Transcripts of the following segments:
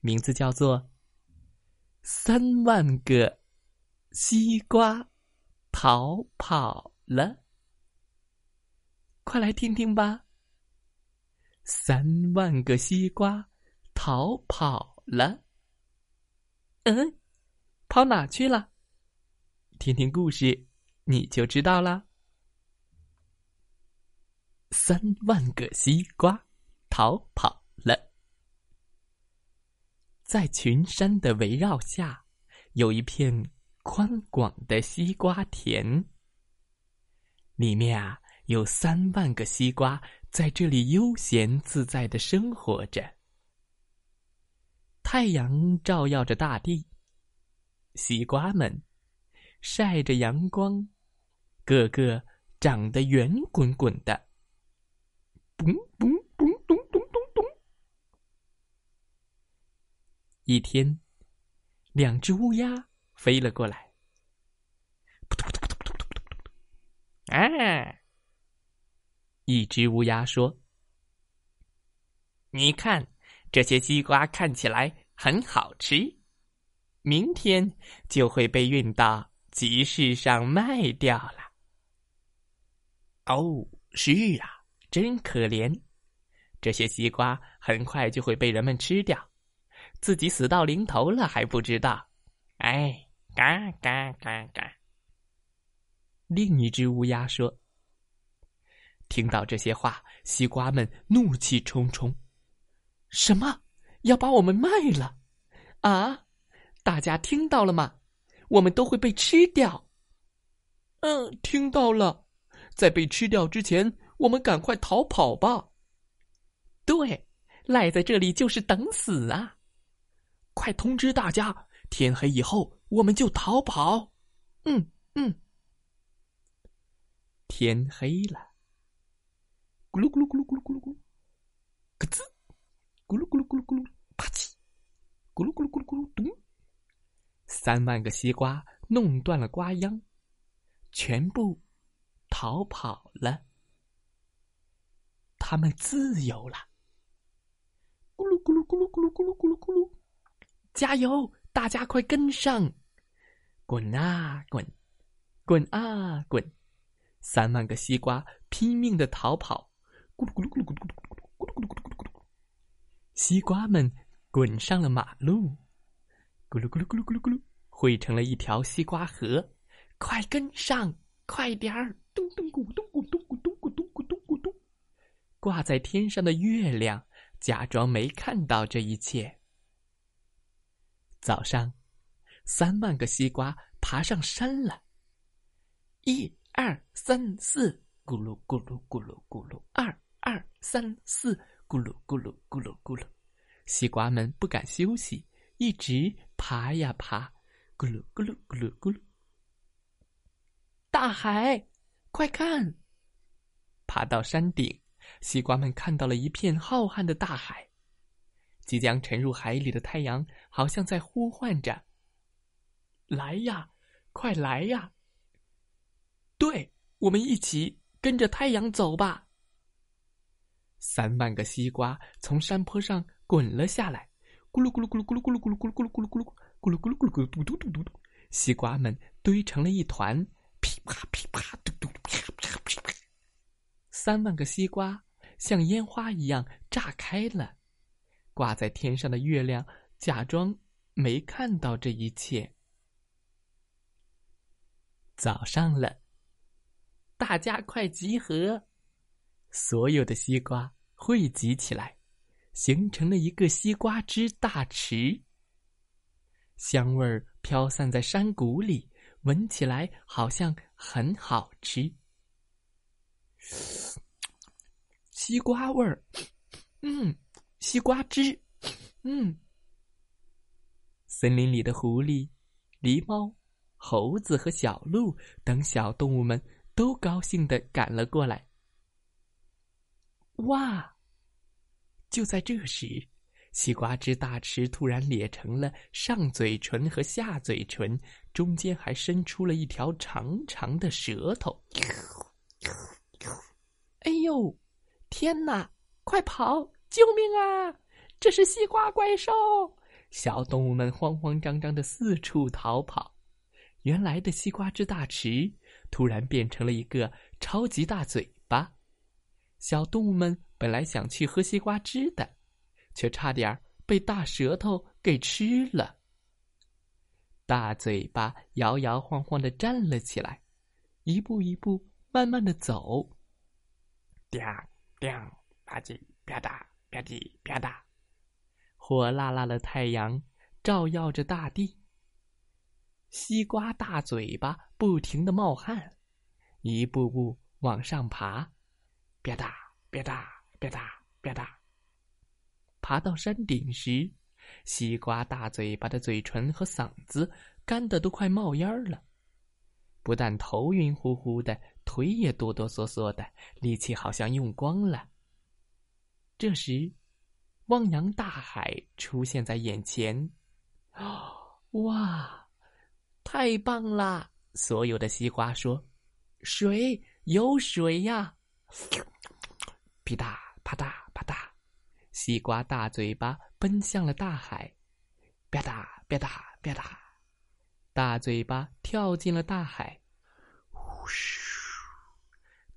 名字叫做《三万个西瓜逃跑了》，快来听听吧！三万个西瓜逃跑了，嗯，跑哪去了？听听故事你就知道啦。三万个西瓜逃跑。在群山的围绕下，有一片宽广的西瓜田。里面啊，有三万个西瓜在这里悠闲自在的生活着。太阳照耀着大地，西瓜们晒着阳光，个个长得圆滚滚的。嘣嘣。一天，两只乌鸦飞了过来。啊！一只乌鸦说：“你看，这些西瓜看起来很好吃，明天就会被运到集市上卖掉了。”哦，是啊，真可怜！这些西瓜很快就会被人们吃掉。自己死到临头了还不知道，哎，嘎嘎嘎嘎！另一只乌鸦说：“听到这些话，西瓜们怒气冲冲，什么要把我们卖了？啊！大家听到了吗？我们都会被吃掉。嗯，听到了，在被吃掉之前，我们赶快逃跑吧。对，赖在这里就是等死啊！”快通知大家，天黑以后我们就逃跑。嗯嗯。天黑了，咕噜咕噜咕噜咕噜咕噜咕噜，咯吱，咕噜咕噜咕噜咕噜，啪叽，咕噜咕噜咕噜咕噜咚。三万个西瓜弄断了瓜秧，全部逃跑了。他们自由了。咕噜咕噜咕噜咕噜咕噜咕噜咕噜。加油！大家快跟上！滚啊滚，滚啊滚！三万个西瓜拼命的逃跑，咕噜咕噜咕噜咕噜咕噜咕噜咕噜咕噜咕噜咕噜。西瓜们滚上了马路，咕噜咕噜咕噜咕噜咕噜，汇成了一条西瓜河。快跟上，快点儿！咚咚咕咚咕咚咕咚咕咚咕咚咕咚。挂在天上的月亮假装没看到这一切。早上，三万个西瓜爬上山了。一二三四，咕噜咕噜咕噜咕噜；二二三四，咕噜咕噜咕噜咕噜。西瓜们不敢休息，一直爬呀爬，咕噜咕噜咕噜咕噜。大海，快看！爬到山顶，西瓜们看到了一片浩瀚的大海。即将沉入海里的太阳，好像在呼唤着：“来呀，快来呀！”对，我们一起跟着太阳走吧。三万个西瓜从山坡上滚了下来，咕噜咕噜咕噜咕噜咕噜咕噜咕噜咕噜咕噜咕噜咕噜咕噜咕噜咕噜嘟嘟嘟嘟嘟，西瓜们堆成了一团，噼啪噼啪嘟嘟啪啪噼啪，三万个西瓜像烟花一样炸开了。挂在天上的月亮假装没看到这一切。早上了，大家快集合！所有的西瓜汇集起来，形成了一个西瓜汁大池。香味儿飘散在山谷里，闻起来好像很好吃。西瓜味儿，嗯。西瓜汁，嗯，森林里的狐狸、狸猫、猴子和小鹿等小动物们都高兴的赶了过来。哇！就在这时，西瓜汁大池突然裂成了上嘴唇和下嘴唇，中间还伸出了一条长长的舌头。哎呦！天哪！快跑！救命啊！这是西瓜怪兽！小动物们慌慌张张的四处逃跑。原来的西瓜汁大池突然变成了一个超级大嘴巴。小动物们本来想去喝西瓜汁的，却差点被大舌头给吃了。大嘴巴摇摇晃晃的站了起来，一步一步慢慢的走。叮叮，吧唧吧嗒吧唧吧嗒，火辣辣的太阳照耀着大地。西瓜大嘴巴不停的冒汗，一步步往上爬。吧嗒吧嗒吧嗒吧嗒，爬到山顶时，西瓜大嘴巴的嘴唇和嗓子干的都快冒烟了，不但头晕乎乎的，腿也哆哆嗦嗦的，力气好像用光了。这时，汪洋大海出现在眼前，哇，太棒了！所有的西瓜说：“水，有水呀！”噼嗒啪嗒啪嗒，西瓜大嘴巴奔向了大海。吧嗒吧嗒吧嗒，大嘴巴跳进了大海。呼咻，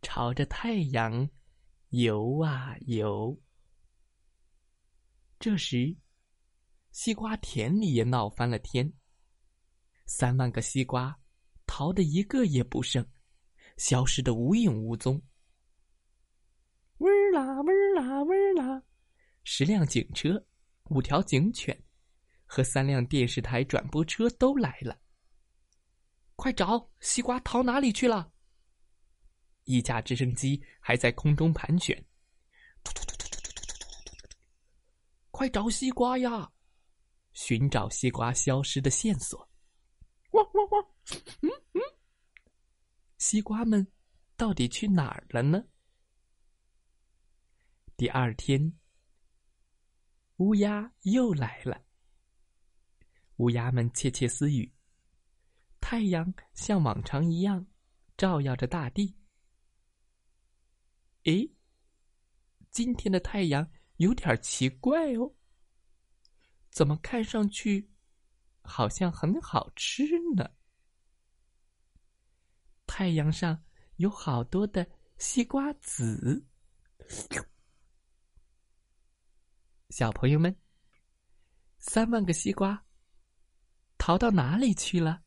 朝着太阳游啊游。这时，西瓜田里也闹翻了天。三万个西瓜逃得一个也不剩，消失的无影无踪。嗡啦嗡啦嗡啦，十辆警车、五条警犬和三辆电视台转播车都来了。快找西瓜逃哪里去了？一架直升机还在空中盘旋。快找西瓜呀！寻找西瓜消失的线索。汪汪汪！嗯嗯，西瓜们到底去哪儿了呢？第二天，乌鸦又来了。乌鸦们窃窃私语。太阳像往常一样照耀着大地。诶，今天的太阳有点奇怪哦。怎么看上去好像很好吃呢？太阳上有好多的西瓜籽。小朋友们，三万个西瓜逃到哪里去了？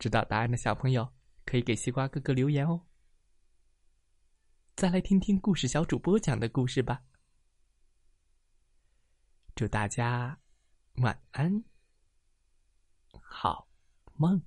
知道答案的小朋友可以给西瓜哥哥留言哦。再来听听故事小主播讲的故事吧。祝大家晚安，好梦。